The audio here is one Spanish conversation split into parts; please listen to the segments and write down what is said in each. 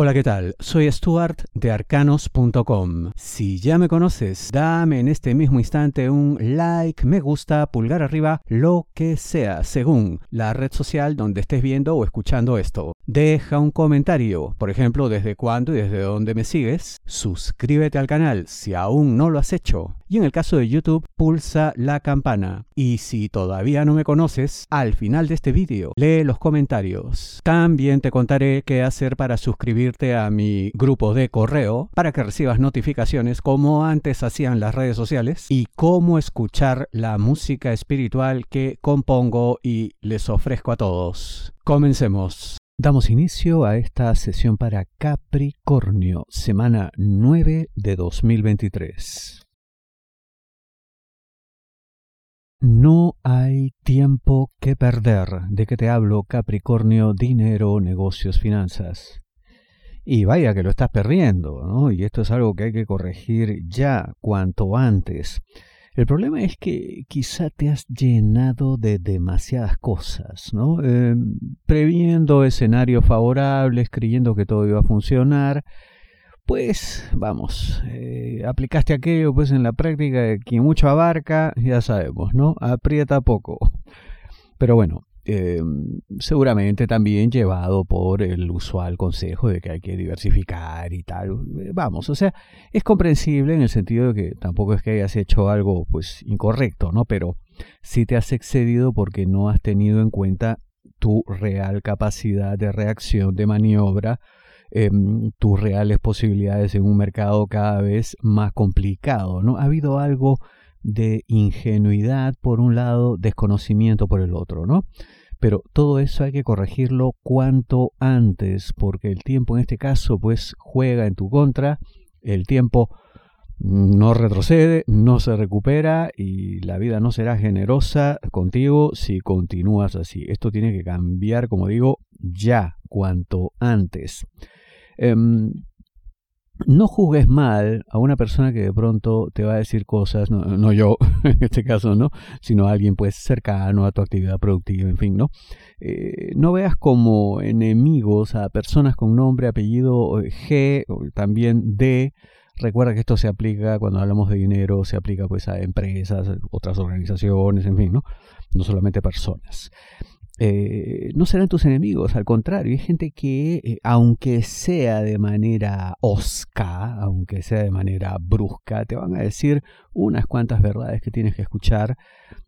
Hola, ¿qué tal? Soy Stuart de arcanos.com. Si ya me conoces, dame en este mismo instante un like, me gusta, pulgar arriba, lo que sea, según la red social donde estés viendo o escuchando esto. Deja un comentario, por ejemplo, desde cuándo y desde dónde me sigues. Suscríbete al canal si aún no lo has hecho. Y en el caso de YouTube, pulsa la campana. Y si todavía no me conoces, al final de este vídeo, lee los comentarios. También te contaré qué hacer para suscribirte a mi grupo de correo para que recibas notificaciones como antes hacían las redes sociales y cómo escuchar la música espiritual que compongo y les ofrezco a todos. Comencemos. Damos inicio a esta sesión para Capricornio, semana 9 de 2023. No hay tiempo que perder. ¿De qué te hablo, Capricornio? Dinero, negocios, finanzas. Y vaya que lo estás perdiendo, ¿no? Y esto es algo que hay que corregir ya, cuanto antes. El problema es que quizá te has llenado de demasiadas cosas, ¿no? Eh, previendo escenarios favorables, creyendo que todo iba a funcionar, pues vamos, eh, aplicaste aquello pues en la práctica, quien mucho abarca, ya sabemos, ¿no? Aprieta poco. Pero bueno, eh, seguramente también llevado por el usual consejo de que hay que diversificar y tal. Eh, vamos, o sea, es comprensible en el sentido de que tampoco es que hayas hecho algo pues incorrecto, ¿no? Pero sí te has excedido porque no has tenido en cuenta tu real capacidad de reacción, de maniobra, em, tus reales posibilidades en un mercado cada vez más complicado, ¿no? Ha habido algo de ingenuidad por un lado, desconocimiento por el otro, ¿no? Pero todo eso hay que corregirlo cuanto antes, porque el tiempo en este caso pues juega en tu contra, el tiempo no retrocede, no se recupera y la vida no será generosa contigo si continúas así. Esto tiene que cambiar, como digo, ya, cuanto antes. Em, no juzgues mal a una persona que de pronto te va a decir cosas, no, yo en este caso, ¿no? Sino alguien pues cercano a tu actividad productiva, en fin, ¿no? Eh, no veas como enemigos a personas con nombre, apellido eh, G, también D. Recuerda que esto se aplica cuando hablamos de dinero, se aplica pues a empresas, otras organizaciones, en fin, ¿no? No solamente personas. Eh, no serán tus enemigos, al contrario, hay gente que, eh, aunque sea de manera osca, aunque sea de manera brusca, te van a decir unas cuantas verdades que tienes que escuchar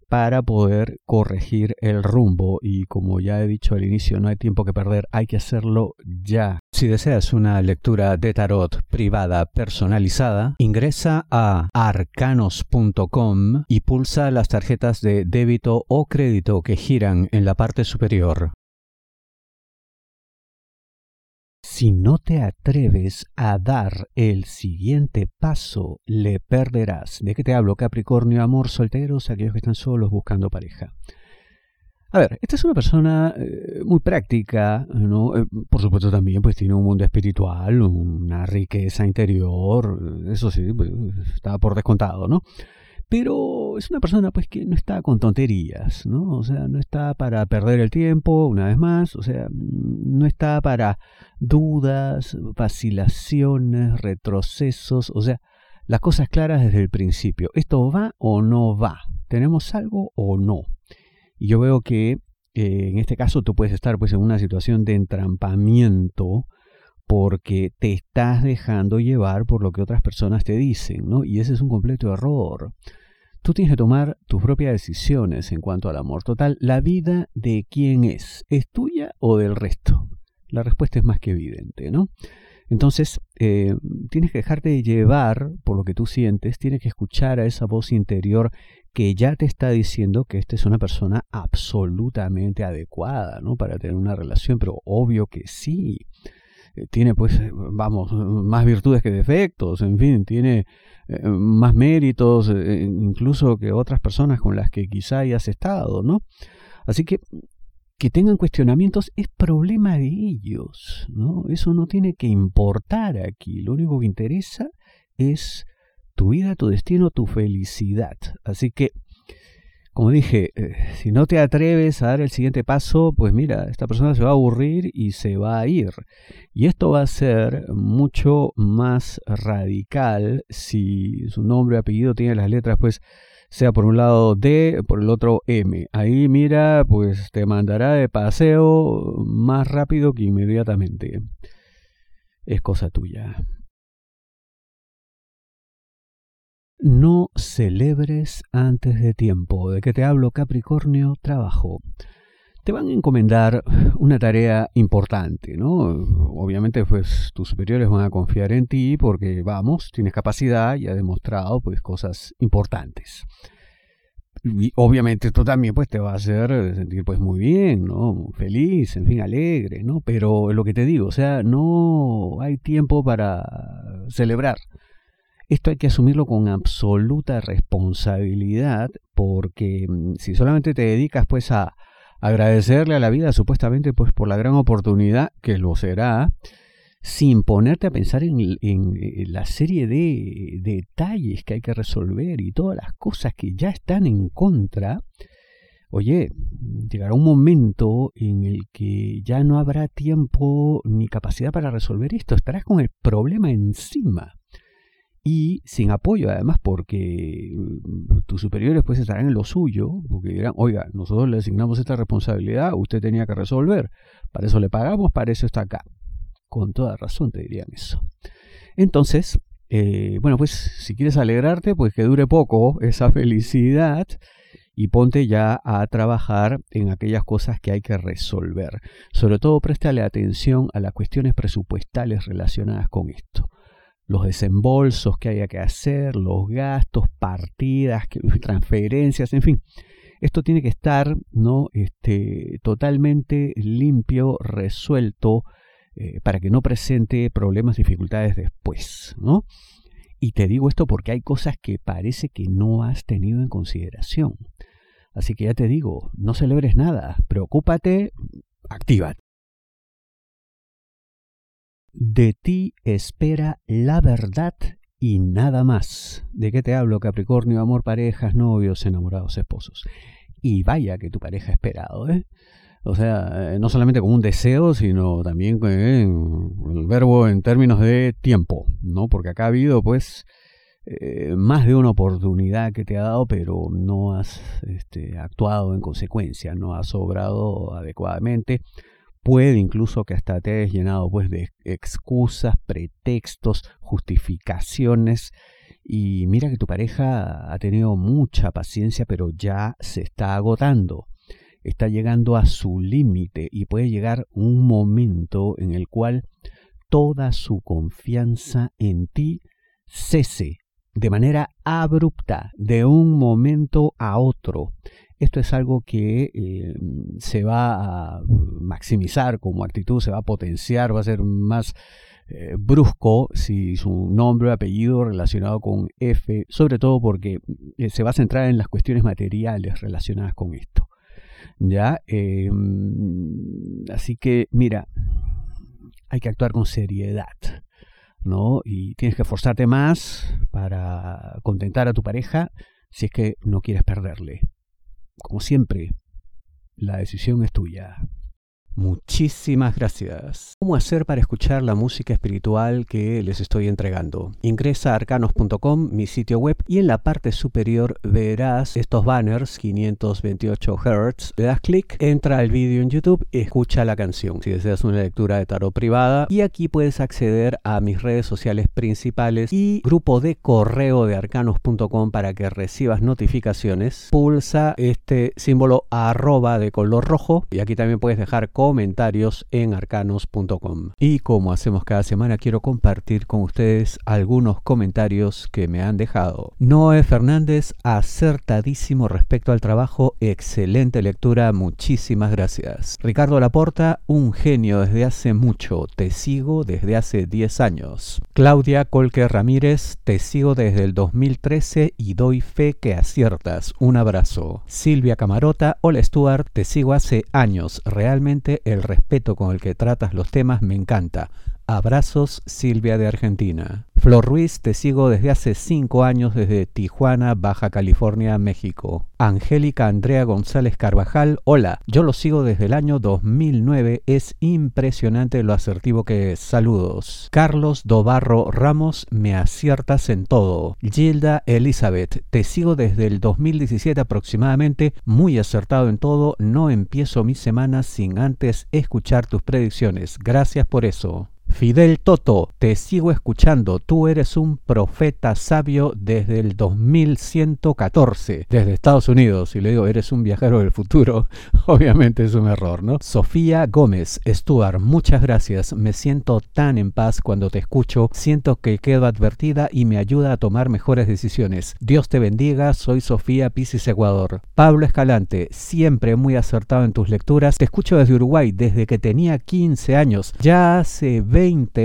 para poder corregir el rumbo y como ya he dicho al inicio, no hay tiempo que perder, hay que hacerlo ya. Si deseas una lectura de tarot privada personalizada, ingresa a arcanos.com y pulsa las tarjetas de débito o crédito que giran en la parte superior. Si no te atreves a dar el siguiente paso, le perderás. ¿De qué te hablo? Capricornio, amor, solteros, aquellos que están solos buscando pareja. A ver, esta es una persona eh, muy práctica, ¿no? Eh, por supuesto también pues tiene un mundo espiritual, una riqueza interior, eso sí, pues, está por descontado, ¿no? pero es una persona pues que no está con tonterías, ¿no? O sea, no está para perder el tiempo, una vez más, o sea, no está para dudas, vacilaciones, retrocesos, o sea, las cosas claras desde el principio. ¿Esto va o no va? ¿Tenemos algo o no? Y yo veo que eh, en este caso tú puedes estar pues en una situación de entrampamiento porque te estás dejando llevar por lo que otras personas te dicen, ¿no? Y ese es un completo error. Tú tienes que tomar tus propias decisiones en cuanto al amor. Total, ¿la vida de quién es? ¿Es tuya o del resto? La respuesta es más que evidente, ¿no? Entonces, eh, tienes que dejarte llevar por lo que tú sientes, tienes que escuchar a esa voz interior que ya te está diciendo que esta es una persona absolutamente adecuada, ¿no? Para tener una relación, pero obvio que sí. Eh, tiene pues, eh, vamos, más virtudes que defectos, en fin, tiene eh, más méritos incluso que otras personas con las que quizá hayas estado, ¿no? Así que que tengan cuestionamientos es problema de ellos, ¿no? Eso no tiene que importar aquí, lo único que interesa es tu vida, tu destino, tu felicidad. Así que como dije, eh, si no te atreves a dar el siguiente paso, pues mira, esta persona se va a aburrir y se va a ir. Y esto va a ser mucho más radical si su nombre apellido tiene las letras, pues sea por un lado D, por el otro M. Ahí mira, pues te mandará de paseo más rápido que inmediatamente. Es cosa tuya. No celebres antes de tiempo. ¿De qué te hablo, Capricornio? Trabajo. Te van a encomendar una tarea importante, ¿no? Obviamente, pues tus superiores van a confiar en ti porque, vamos, tienes capacidad y has demostrado, pues, cosas importantes. Y obviamente esto también, pues, te va a hacer sentir, pues, muy bien, ¿no? Feliz, en fin, alegre, ¿no? Pero lo que te digo, o sea, no hay tiempo para celebrar. Esto hay que asumirlo con absoluta responsabilidad porque mm, si solamente te dedicas pues a agradecerle a la vida supuestamente pues por la gran oportunidad que lo será, sin ponerte a pensar en, la serie de, detalles que hay que resolver y todas las cosas que ya están en contra, oye, llegará un momento en el que ya no habrá tiempo ni capacidad para resolver esto, estarás con el problema encima y sin apoyo además porque mm, tus superiores pues estarán en lo suyo, porque dirán, oiga, nosotros le asignamos esta responsabilidad, usted tenía que resolver, para eso le pagamos, para eso está acá. Con toda razón te dirían eso. Entonces, eh, bueno, pues si quieres alegrarte, pues que dure poco esa felicidad y ponte ya a trabajar en aquellas cosas que hay que resolver. Sobre todo préstale atención a las cuestiones presupuestales relacionadas con esto los desembolsos que haya que hacer, los gastos, partidas, transferencias, en fin. Esto tiene que estar ¿no? este, totalmente limpio, resuelto, eh, para que no presente problemas, dificultades después. ¿no? Y te digo esto porque hay cosas que parece que no has tenido en consideración. Así que ya te digo, no celebres nada, preocúpate, actívate. De ti espera la verdad y nada más. ¿De qué te hablo, Capricornio? Amor, parejas, novios, enamorados, esposos. Y vaya que tu pareja ha esperado, ¿eh? O sea, eh, no solamente con un deseo, sino también con eh, el verbo en términos de tiempo, ¿no? Porque acá ha habido, pues, eh, más de una oportunidad que te ha dado, pero no has este, actuado en consecuencia, no has obrado adecuadamente puede incluso que hasta te hayas llenado pues de excusas, pretextos, justificaciones. Y mira que tu pareja ha tenido mucha paciencia pero ya se está agotando, está llegando a su límite y puede llegar un momento en el cual toda su confianza en ti cese de manera abrupta de un momento a otro esto es algo que eh, se va a maximizar como actitud, se va a potenciar, va a ser más eh, brusco si su nombre o apellido relacionado con F, sobre todo porque eh, se va a centrar en las cuestiones materiales relacionadas con esto. ¿Ya? Em, así que, mira, hay que actuar con seriedad. ¿no? Y tienes que esforzarte más para contentar a tu pareja si es que no quieres perderle. Como siempre, la decisión es tuya. Muchísimas gracias. ¿Cómo hacer para escuchar la música espiritual que les estoy entregando? Ingresa a arcanos.com, mi sitio web, y en la parte superior verás estos banners 528 Hz. Le das clic, entra al vídeo en YouTube y escucha la canción. Si deseas una lectura de tarot privada, y aquí puedes acceder a mis redes sociales principales y grupo de correo de arcanos.com para que recibas notificaciones. Pulsa este símbolo arroba de color rojo y aquí también puedes dejar en arcanos.com. Y como hacemos cada semana, quiero compartir con ustedes algunos comentarios que me han dejado. Noé Fernández, acertadísimo respecto al trabajo, excelente lectura, muchísimas gracias. Ricardo Laporta, un genio desde hace mucho, te sigo desde hace 10 años. Claudia Colque Ramírez, te sigo desde el 2013 y doy fe que aciertas. Un abrazo. Silvia Camarota, hola Stuart, te sigo hace años, realmente el respeto con el que tratas los temas me encanta. Abrazos, Silvia de Argentina. Flor Ruiz, te sigo desde hace cinco años desde Tijuana, Baja California, México. Angélica Andrea González Carvajal, hola, yo lo sigo desde el año 2009, es impresionante lo asertivo que es. Saludos. Carlos Dobarro Ramos, me aciertas en todo. Gilda Elizabeth, te sigo desde el 2017 aproximadamente, muy acertado en todo, no empiezo mi semana sin antes escuchar tus predicciones. Gracias por eso. Fidel Toto, te sigo escuchando. Tú eres un profeta sabio desde el 2114, desde Estados Unidos. Y le digo, eres un viajero del futuro. Obviamente es un error, ¿no? Sofía Gómez, Stuart, muchas gracias. Me siento tan en paz cuando te escucho. Siento que quedo advertida y me ayuda a tomar mejores decisiones. Dios te bendiga. Soy Sofía Pisis Ecuador. Pablo Escalante, siempre muy acertado en tus lecturas. Te escucho desde Uruguay desde que tenía 15 años. Ya hace 20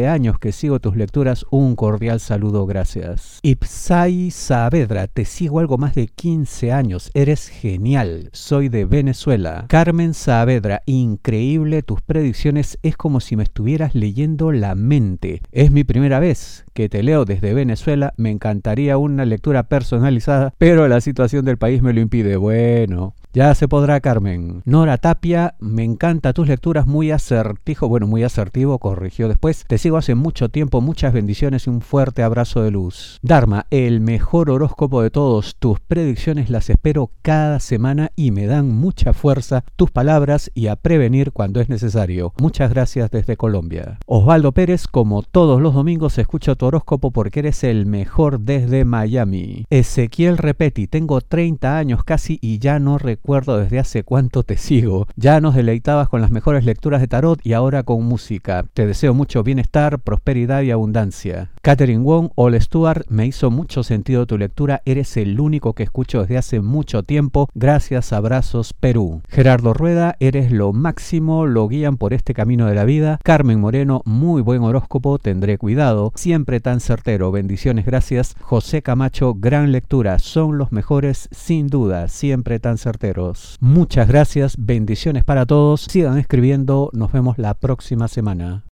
años que sigo tus lecturas, un cordial saludo, gracias. Ipsai Saavedra, te sigo algo más de 15 años, eres genial, soy de Venezuela. Carmen Saavedra, increíble tus predicciones, es como si me estuvieras leyendo la mente. Es mi primera vez que te leo desde Venezuela, me encantaría una lectura personalizada, pero la situación del país me lo impide. Bueno, ya se podrá, Carmen. Nora Tapia, me encanta tus lecturas, muy asertivo, bueno, muy asertivo, corrigió después. Te sigo hace mucho tiempo, muchas bendiciones y un fuerte abrazo de luz. Dharma, el mejor horóscopo de todos, tus predicciones las espero cada semana y me dan mucha fuerza tus palabras y a prevenir cuando es necesario. Muchas gracias desde Colombia. Osvaldo Pérez, como todos los domingos, escucho tu horóscopo porque eres el mejor desde Miami. Ezequiel Repeti, tengo 30 años casi y ya no recuerdo recuerdo desde hace cuánto te sigo. Ya nos deleitabas con las mejores lecturas de tarot y ahora con música. Te deseo mucho bienestar, prosperidad y abundancia. Catherine Wong, All Stuart, me hizo mucho sentido tu lectura. Eres el único que escucho desde hace mucho tiempo. Gracias, abrazos, Perú. Gerardo Rueda, eres lo máximo, lo guían por este camino de la vida. Carmen Moreno, muy buen horóscopo, tendré cuidado. Siempre tan certero, bendiciones, gracias. José Camacho, gran lectura, son los mejores, sin duda, siempre tan certero. Muchas gracias, bendiciones para todos. Sigan escribiendo, nos vemos la próxima semana.